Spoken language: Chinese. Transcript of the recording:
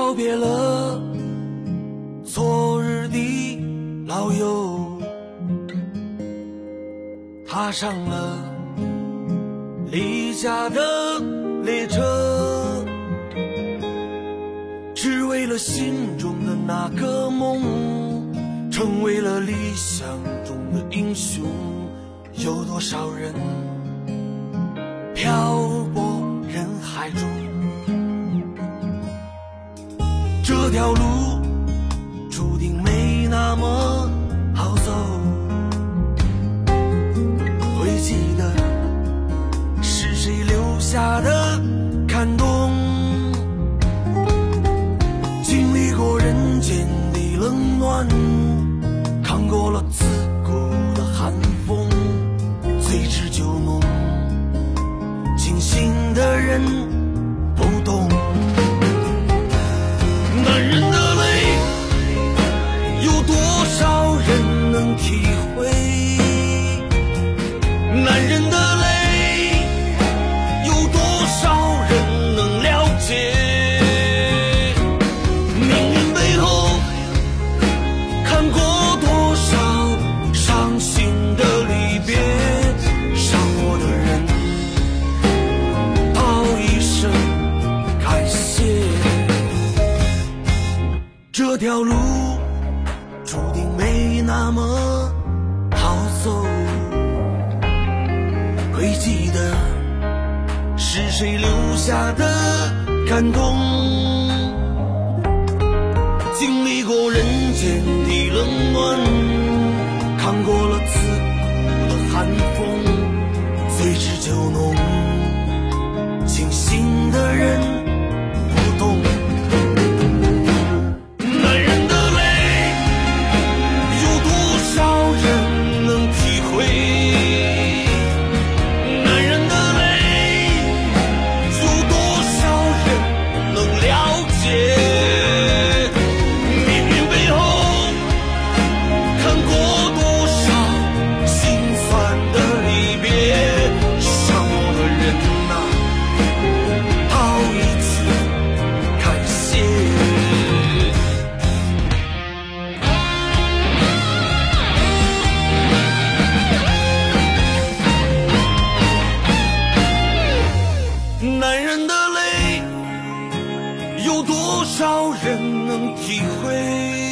告别了昨日的老友，踏上了离家的列车，只为了心中的那个梦，成为了理想中的英雄。有多少人漂泊人海中？条路注定没那么好走，会记得是谁留下的感动，经历过人间的冷暖，扛过了刺骨的寒风，醉知酒浓，清醒的人条路注定没那么好走，会记得是谁留下的感动，经历过人间的冷暖，扛过了刺骨的寒风，醉至酒浓，清醒男人的泪，有多少人能体会？